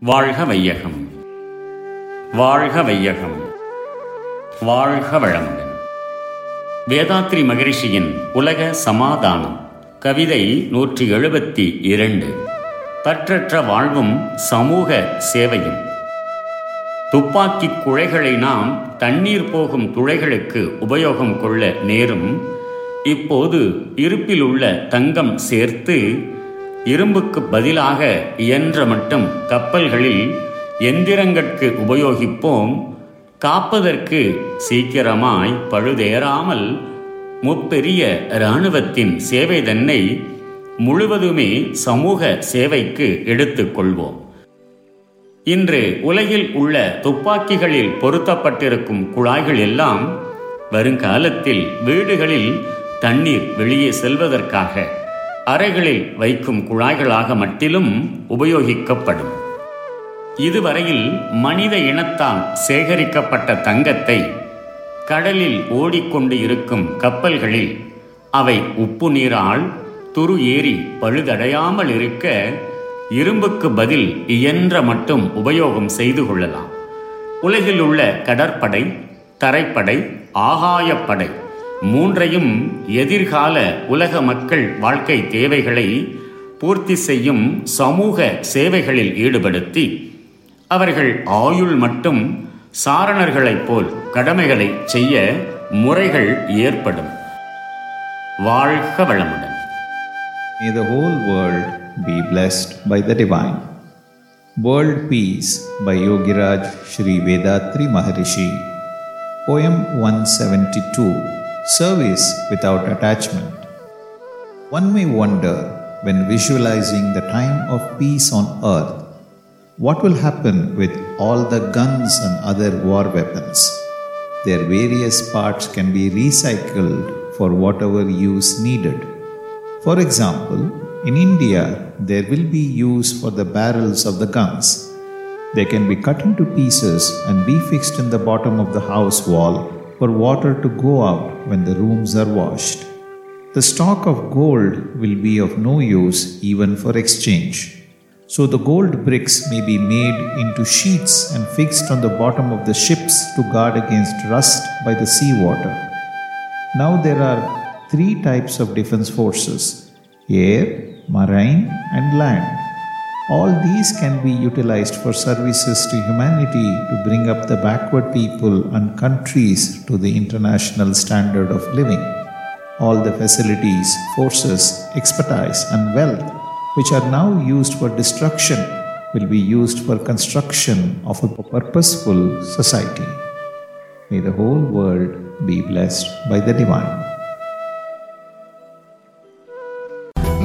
வாழ்க வையகம். வாழ்க வையகம். வாழ்க வளமுடன் வேதாத்ரி மகரிஷியின் உலக சமாதானம். கவிதை நூற்றி எழுபத்தி இரண்டு பற்றற்ற வாழ்வும் சமூக சேவையும். துப்பாக்கி குழைகளை நாம் தண்ணீர் போகும் துளைகளுக்கு உபயோகம் கொள்ள நேரும். இப்போது இருப்பில் உள்ள தங்கம் சேர்த்து இரும்புக்கு பதிலாக இயன்ற மட்டும் கப்பல்களில் எந்திரங்கட்கு உபயோகிப்போம். காப்பதற்கு சீக்கிரமாய் பழுதேறாமல் முப்பெரிய இராணுவத்தின் சேவை தன்னை முழுவதுமே சமூக சேவைக்கு எடுத்துக்கொள்வோம். இன்று உலகில் உள்ள துப்பாக்கிகளில் பொருத்தப்பட்டிருக்கும் குழாய்கள் எல்லாம் வருங்காலத்தில் வீடுகளில் தண்ணீர் வெளியே செல்வதற்காக அறைகளில் வைக்கும் குழாய்களாக மட்டிலும் உபயோகிக்கப்படும். இதுவரையில் மனித இனத்தால் சேகரிக்கப்பட்ட தங்கத்தை கடலில் ஓடிக்கொண்டு இருக்கும் கப்பல்களில் அவை உப்பு நீரால் துரு ஏறி பழுதடையாமல் இருக்க இரும்புக்கு பதில் இயன்ற மட்டும் உபயோகம் செய்து கொள்ளலாம். உலகில் உள்ள கடற்படை தரைப்படை ஆகாயப்படை மூன்றையும் எதிர்கால உலக மக்கள் வாழ்க்கை தேவைகளை பூர்த்தி செய்யும் சமூக சேவைகளில் ஈடுபடுத்தி அவர்கள் ஆயுள் மட்டும் சாரணர்களைப் போல் கடமைகளை செய்ய முறைகள் ஏற்படும் வாழ்க வளமுடன் May the whole world be blessed by the divine. World Peace by Yogiraj Sri Vedatri Maharishi. Poem 172 Service without attachment. One may wonder when visualizing the time of peace on earth what will happen with all the guns and other war weapons? Their various parts can be recycled for whatever use needed. For example, in India, there will be use for the barrels of the guns. They can be cut into pieces and be fixed in the bottom of the house wall for water to go out when the rooms are washed. The stock of gold will be of no use even for exchange. So the gold bricks may be made into sheets and fixed on the bottom of the ships to guard against rust by the sea water. Now there are three types of defense forces air, marine, and land. All these can be utilized for services to humanity to bring up the backward people and countries to the international standard of living. All the facilities, forces, expertise, and wealth which are now used for destruction will be used for construction of a purposeful society. May the whole world be blessed by the divine.